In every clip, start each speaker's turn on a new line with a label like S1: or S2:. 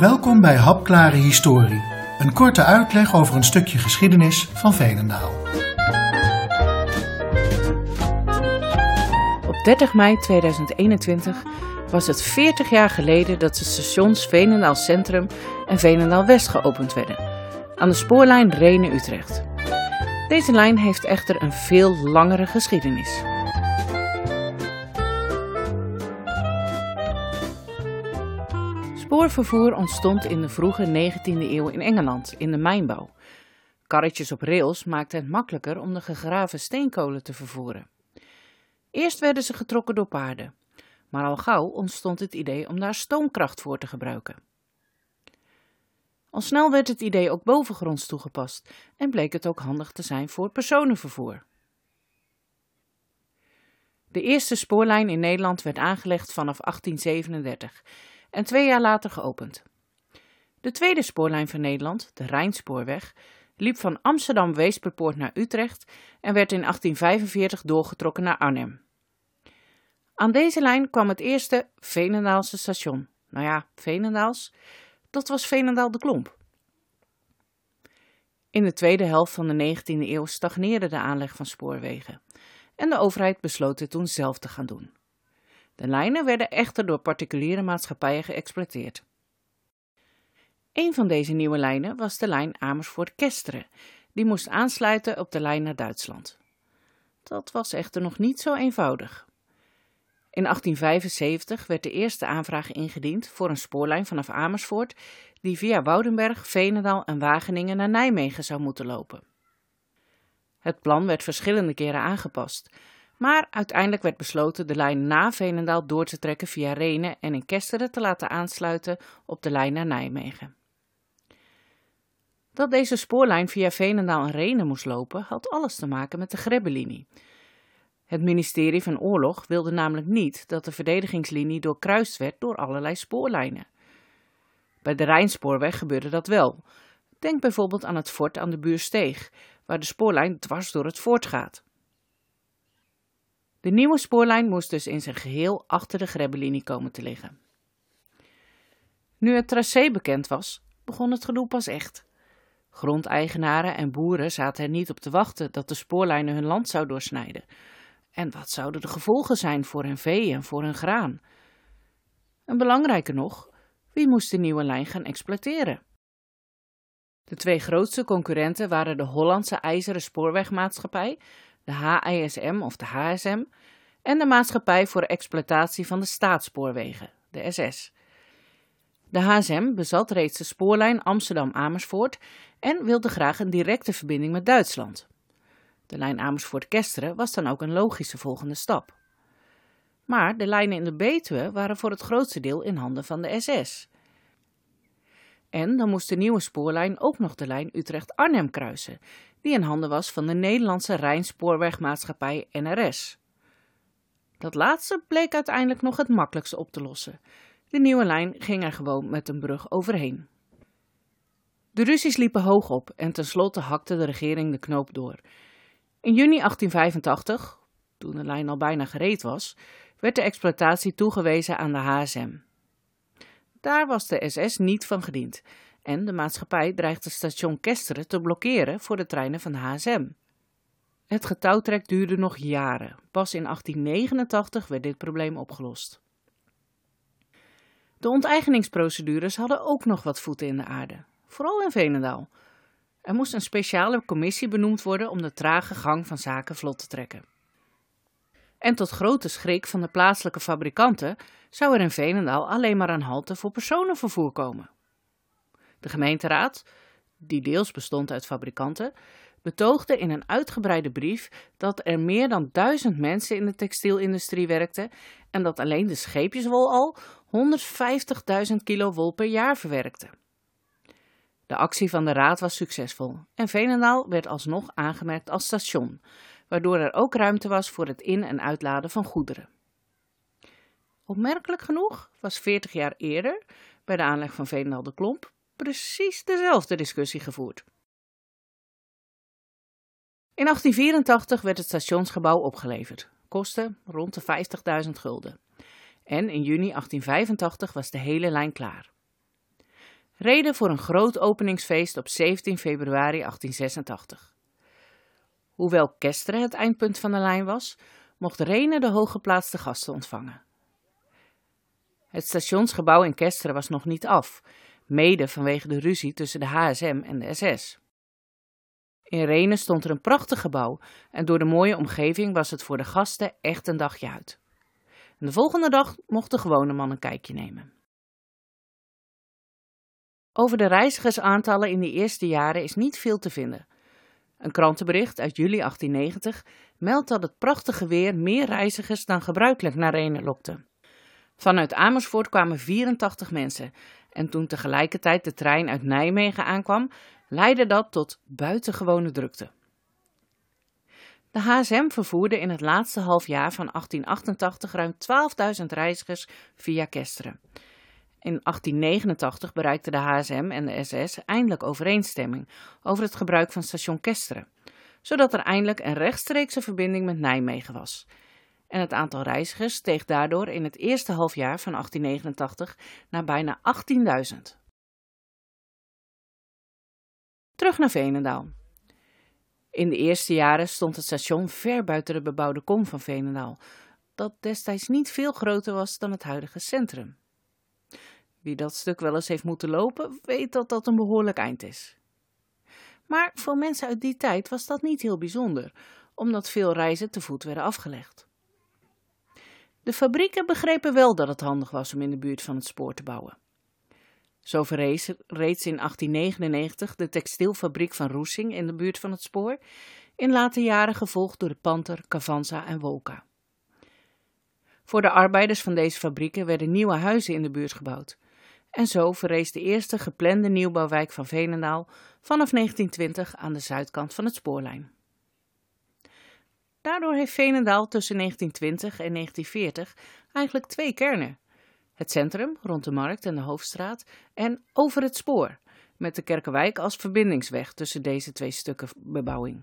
S1: Welkom bij Hapklare Historie, een korte uitleg over een stukje geschiedenis van Veenendaal.
S2: Op 30 mei 2021 was het 40 jaar geleden dat de stations Veenendaal Centrum en Veenendaal West geopend werden, aan de spoorlijn Renen-Utrecht. Deze lijn heeft echter een veel langere geschiedenis. Spoorvervoer ontstond in de vroege 19e eeuw in Engeland, in de mijnbouw. Karretjes op rails maakten het makkelijker om de gegraven steenkolen te vervoeren. Eerst werden ze getrokken door paarden, maar al gauw ontstond het idee om daar stoomkracht voor te gebruiken. Al snel werd het idee ook bovengronds toegepast en bleek het ook handig te zijn voor personenvervoer. De eerste spoorlijn in Nederland werd aangelegd vanaf 1837 en twee jaar later geopend. De tweede spoorlijn van Nederland, de Rijnspoorweg, liep van Amsterdam-Weesperpoort naar Utrecht en werd in 1845 doorgetrokken naar Arnhem. Aan deze lijn kwam het eerste Veenendaalse station. Nou ja, Veenendaals, dat was Veenendaal de Klomp. In de tweede helft van de 19e eeuw stagneerde de aanleg van spoorwegen en de overheid besloot dit toen zelf te gaan doen. De lijnen werden echter door particuliere maatschappijen geëxploiteerd. Een van deze nieuwe lijnen was de lijn Amersfoort-Kesteren, die moest aansluiten op de lijn naar Duitsland. Dat was echter nog niet zo eenvoudig. In 1875 werd de eerste aanvraag ingediend voor een spoorlijn vanaf Amersfoort die via Woudenberg, Veenendaal en Wageningen naar Nijmegen zou moeten lopen. Het plan werd verschillende keren aangepast, maar uiteindelijk werd besloten de lijn na Veenendaal door te trekken via Renen en in Kesteren te laten aansluiten op de lijn naar Nijmegen. Dat deze spoorlijn via Veenendaal en Renen moest lopen, had alles te maken met de Grebbelinie. Het ministerie van Oorlog wilde namelijk niet dat de verdedigingslinie doorkruist werd door allerlei spoorlijnen. Bij de Rijnspoorweg gebeurde dat wel. Denk bijvoorbeeld aan het fort aan de Buursteeg, waar de spoorlijn dwars door het fort gaat. De nieuwe spoorlijn moest dus in zijn geheel achter de Grebbelinie komen te liggen. Nu het tracé bekend was, begon het gedoe pas echt. Grondeigenaren en boeren zaten er niet op te wachten dat de spoorlijnen hun land zou doorsnijden. En wat zouden de gevolgen zijn voor hun vee en voor hun graan? En belangrijker nog, wie moest de nieuwe lijn gaan exploiteren? De twee grootste concurrenten waren de Hollandse IJzeren Spoorwegmaatschappij, de HISM of de HSM, en de Maatschappij voor Exploitatie van de Staatsspoorwegen, de SS. De HSM bezat reeds de spoorlijn Amsterdam-Amersfoort en wilde graag een directe verbinding met Duitsland. De lijn Amersfoort-Kesteren was dan ook een logische volgende stap. Maar de lijnen in de Betuwe waren voor het grootste deel in handen van de SS. En dan moest de nieuwe spoorlijn ook nog de lijn Utrecht-Arnhem kruisen, die in handen was van de Nederlandse Rijnspoorwegmaatschappij NRS. Dat laatste bleek uiteindelijk nog het makkelijkste op te lossen. De nieuwe lijn ging er gewoon met een brug overheen. De ruzies liepen hoog op en tenslotte hakte de regering de knoop door. In juni 1885, toen de lijn al bijna gereed was, werd de exploitatie toegewezen aan de HSM. Daar was de SS niet van gediend en de maatschappij dreigde station Kesteren te blokkeren voor de treinen van HSM. Het getouwtrek duurde nog jaren. Pas in 1889 werd dit probleem opgelost. De onteigeningsprocedures hadden ook nog wat voeten in de aarde, vooral in Venendaal. Er moest een speciale commissie benoemd worden om de trage gang van zaken vlot te trekken. En tot grote schrik van de plaatselijke fabrikanten zou er in Venendaal alleen maar een halte voor personenvervoer komen. De gemeenteraad, die deels bestond uit fabrikanten, betoogde in een uitgebreide brief dat er meer dan duizend mensen in de textielindustrie werkten en dat alleen de scheepjeswol al 150.000 kilo wol per jaar verwerkte. De actie van de raad was succesvol en Veenendaal werd alsnog aangemerkt als station, waardoor er ook ruimte was voor het in- en uitladen van goederen. Opmerkelijk genoeg was 40 jaar eerder, bij de aanleg van Veenendaal de Klomp, precies dezelfde discussie gevoerd. In 1884 werd het stationsgebouw opgeleverd, kostte rond de 50.000 gulden. En in juni 1885 was de hele lijn klaar. reden voor een groot openingsfeest op 17 februari 1886. Hoewel Kesteren het eindpunt van de lijn was, mocht Renen de hooggeplaatste gasten ontvangen. Het stationsgebouw in Kesteren was nog niet af, mede vanwege de ruzie tussen de HSM en de SS. In Renen stond er een prachtig gebouw en door de mooie omgeving was het voor de gasten echt een dagje uit. de volgende dag mocht de gewone man een kijkje nemen. Over de reizigersaantallen in de eerste jaren is niet veel te vinden. Een krantenbericht uit juli 1890 meldt dat het prachtige weer meer reizigers dan gebruikelijk naar Renen lokte. Vanuit Amersfoort kwamen 84 mensen en toen tegelijkertijd de trein uit Nijmegen aankwam, leidde dat tot buitengewone drukte. De HSM vervoerde in het laatste halfjaar van 1888 ruim 12.000 reizigers via Kesteren. In 1889 bereikte de HSM en de SS eindelijk overeenstemming over het gebruik van station Kesteren, zodat er eindelijk een rechtstreekse verbinding met Nijmegen was. En het aantal reizigers steeg daardoor in het eerste halfjaar van 1889 naar bijna 18.000. Terug naar Veenendaal. In de eerste jaren stond het station ver buiten de bebouwde kom van Veenendaal, dat destijds niet veel groter was dan het huidige centrum. Wie dat stuk wel eens heeft moeten lopen, weet dat dat een behoorlijk eind is. Maar voor mensen uit die tijd was dat niet heel bijzonder, omdat veel reizen te voet werden afgelegd. De fabrieken begrepen wel dat het handig was om in de buurt van het spoor te bouwen. Zo verrees reeds in 1899 de textielfabriek van Roesing in de buurt van het spoor, in late jaren gevolgd door de Panther, Cavanza en Wolka. Voor de arbeiders van deze fabrieken werden nieuwe huizen in de buurt gebouwd. En zo verrees de eerste geplande nieuwbouwwijk van Veenendaal vanaf 1920 aan de zuidkant van het spoorlijn. Daardoor heeft Veenendaal tussen 1920 en 1940 eigenlijk twee kernen. Het centrum rond de markt en de hoofdstraat en over het spoor, met de Kerkenwijk als verbindingsweg tussen deze twee stukken bebouwing.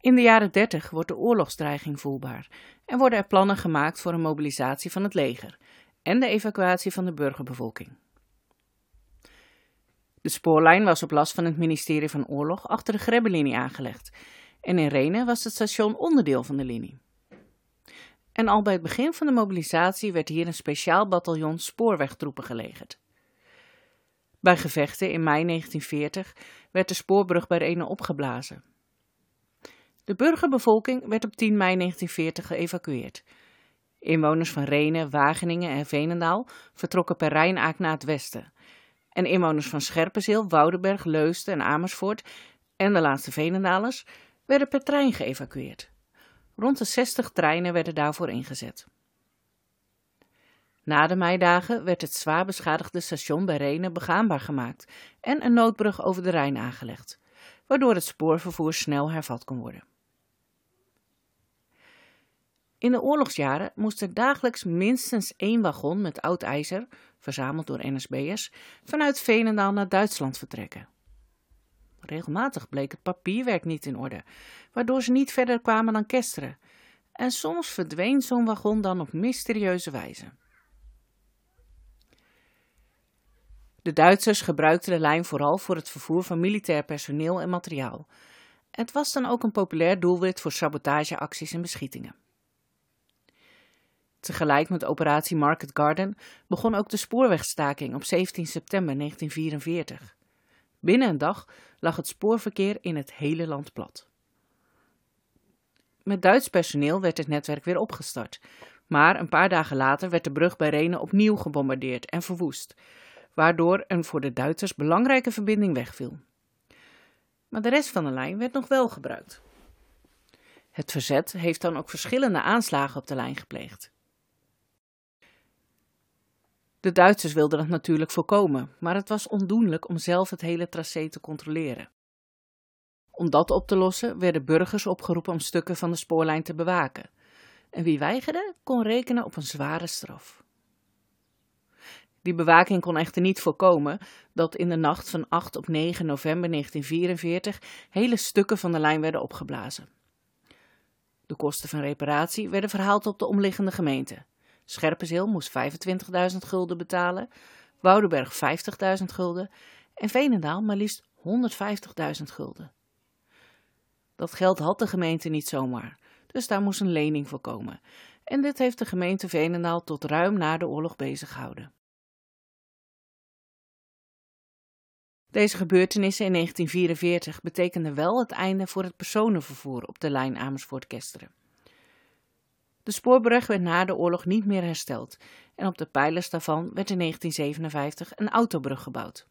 S2: In de jaren 30 wordt de oorlogsdreiging voelbaar en worden er plannen gemaakt voor een mobilisatie van het leger en de evacuatie van de burgerbevolking. De spoorlijn was op last van het ministerie van Oorlog achter de Grebbelinie aangelegd en in Renen was het station onderdeel van de linie. En al bij het begin van de mobilisatie werd hier een speciaal bataljon spoorwegtroepen gelegerd. Bij gevechten in mei 1940 werd de spoorbrug bij Renen opgeblazen. De burgerbevolking werd op 10 mei 1940 geëvacueerd. Inwoners van Renen, Wageningen en Veenendaal vertrokken per Rijnaak naar het westen. En inwoners van Scherpenzeel, Woudenberg, Leusden en Amersfoort en de laatste Veenendalers werden per trein geëvacueerd. Rond de 60 treinen werden daarvoor ingezet. Na de meidagen werd het zwaar beschadigde station bij Renen begaanbaar gemaakt en een noodbrug over de Rijn aangelegd, waardoor het spoorvervoer snel hervat kon worden. In de oorlogsjaren moest er dagelijks minstens één wagon met oud ijzer, verzameld door NSB'ers, vanuit Veenendaal naar Duitsland vertrekken. Regelmatig bleek het papierwerk niet in orde, waardoor ze niet verder kwamen dan Kesteren. En soms verdween zo'n wagon dan op mysterieuze wijze. De Duitsers gebruikten de lijn vooral voor het vervoer van militair personeel en materiaal. Het was dan ook een populair doelwit voor sabotageacties en beschietingen. Tegelijk met operatie Market Garden begon ook de spoorwegstaking op 17 september 1944. Binnen een dag lag het spoorverkeer in het hele land plat. Met Duits personeel werd het netwerk weer opgestart, maar een paar dagen later werd de brug bij Renen opnieuw gebombardeerd en verwoest, waardoor een voor de Duitsers belangrijke verbinding wegviel. Maar de rest van de lijn werd nog wel gebruikt. Het verzet heeft dan ook verschillende aanslagen op de lijn gepleegd. De Duitsers wilden dat natuurlijk voorkomen, maar het was ondoenlijk om zelf het hele tracé te controleren. Om dat op te lossen werden burgers opgeroepen om stukken van de spoorlijn te bewaken. En wie weigerde, kon rekenen op een zware straf. Die bewaking kon echter niet voorkomen dat in de nacht van 8 op 9 november 1944 hele stukken van de lijn werden opgeblazen. De kosten van reparatie werden verhaald op de omliggende gemeente. Scherpenzeel moest 25.000 gulden betalen, Woudenberg 50.000 gulden en Veenendaal maar liefst 150.000 gulden. Dat geld had de gemeente niet zomaar, dus daar moest een lening voor komen. En dit heeft de gemeente Veenendaal tot ruim na de oorlog bezig gehouden. Deze gebeurtenissen in 1944 betekenden wel het einde voor het personenvervoer op de lijn Amersfoort-Kesteren. De spoorbrug werd na de oorlog niet meer hersteld en op de pijlers daarvan werd in 1957 een autobrug gebouwd.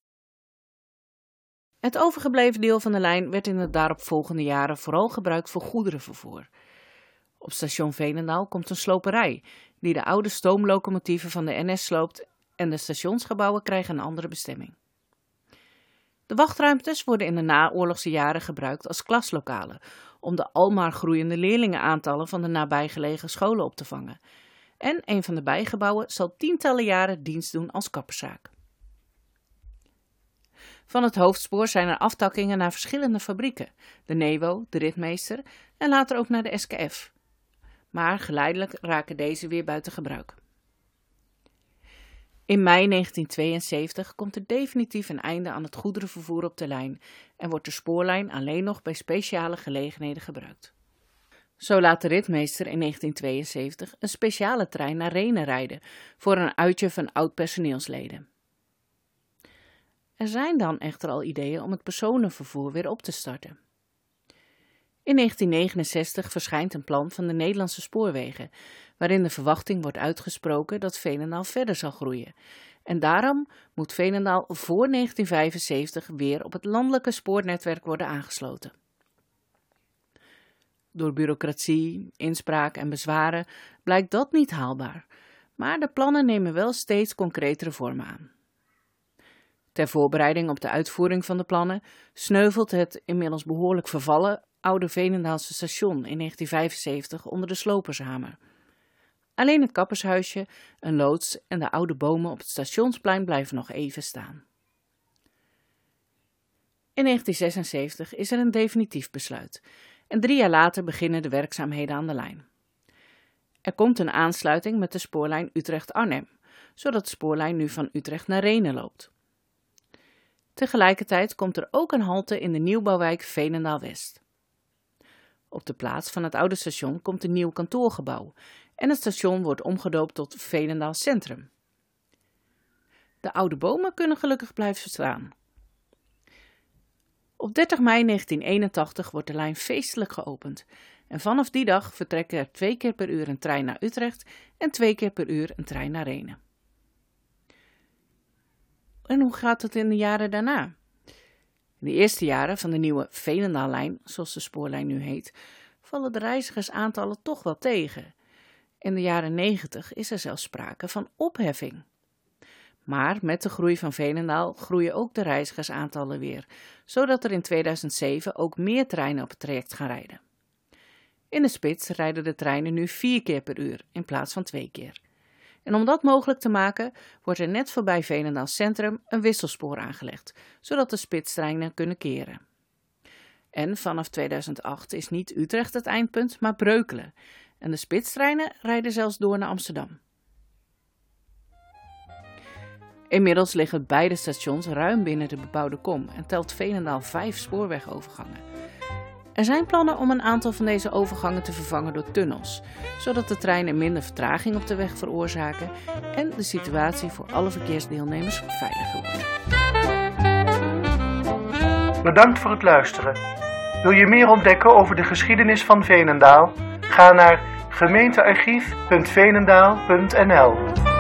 S2: Het overgebleven deel van de lijn werd in de daaropvolgende jaren vooral gebruikt voor goederenvervoer. Op station Veenendaal komt een sloperij die de oude stoomlocomotieven van de NS sloopt en de stationsgebouwen krijgen een andere bestemming. De wachtruimtes worden in de naoorlogse jaren gebruikt als klaslokalen om de almaar groeiende leerlingenaantallen van de nabijgelegen scholen op te vangen. En een van de bijgebouwen zal tientallen jaren dienst doen als kapperszaak. Van het hoofdspoor zijn er aftakkingen naar verschillende fabrieken, de Nevo, de Ritmeester en later ook naar de SKF. Maar geleidelijk raken deze weer buiten gebruik. In mei 1972 komt er definitief een einde aan het goederenvervoer op de lijn en wordt de spoorlijn alleen nog bij speciale gelegenheden gebruikt. Zo laat de ritmeester in 1972 een speciale trein naar Renen rijden voor een uitje van oud-personeelsleden. Er zijn dan echter al ideeën om het personenvervoer weer op te starten. In 1969 verschijnt een plan van de Nederlandse spoorwegen, waarin de verwachting wordt uitgesproken dat Veenendaal verder zal groeien. En daarom moet Veenendaal voor 1975 weer op het landelijke spoornetwerk worden aangesloten. Door bureaucratie, inspraak en bezwaren blijkt dat niet haalbaar, maar de plannen nemen wel steeds concretere vormen aan. Ter voorbereiding op de uitvoering van de plannen sneuvelt het inmiddels behoorlijk vervallen oude Veenendaalse station in 1975 onder de slopershamer. Alleen het kappershuisje, een loods en de oude bomen op het stationsplein blijven nog even staan. In 1976 is er een definitief besluit en drie jaar later beginnen de werkzaamheden aan de lijn. Er komt een aansluiting met de spoorlijn Utrecht-Arnhem, zodat de spoorlijn nu van Utrecht naar Renen loopt. Tegelijkertijd komt er ook een halte in de nieuwbouwwijk Veenendaal-West. Op de plaats van het oude station komt een nieuw kantoorgebouw en het station wordt omgedoopt tot Veenendaal Centrum. De oude bomen kunnen gelukkig blijven staan. Op 30 mei 1981 wordt de lijn feestelijk geopend en vanaf die dag vertrekken er twee keer per uur een trein naar Utrecht en twee keer per uur een trein naar Renen. En hoe gaat het in de jaren daarna? In de eerste jaren van de nieuwe Veenendaallijn, zoals de spoorlijn nu heet, vallen de reizigersaantallen toch wel tegen. In de jaren 90 is er zelfs sprake van opheffing. Maar met de groei van Veenendaal groeien ook de reizigersaantallen weer, zodat er in 2007 ook meer treinen op het traject gaan rijden. In de spits rijden de treinen nu vier keer per uur in plaats van twee keer. En om dat mogelijk te maken, wordt er net voorbij Veenendaal Centrum een wisselspoor aangelegd, zodat de spitstreinen kunnen keren. En vanaf 2008 is niet Utrecht het eindpunt, maar Breukelen. En de spitstreinen rijden zelfs door naar Amsterdam. Inmiddels liggen beide stations ruim binnen de bebouwde kom en telt Veenendaal vijf spoorwegovergangen. Er zijn plannen om een aantal van deze overgangen te vervangen door tunnels, zodat de treinen minder vertraging op de weg veroorzaken en de situatie voor alle verkeersdeelnemers veiliger wordt.
S1: Bedankt voor het luisteren. Wil je meer ontdekken over de geschiedenis van Veenendaal? Ga naar gemeentearchief.veenendaal.nl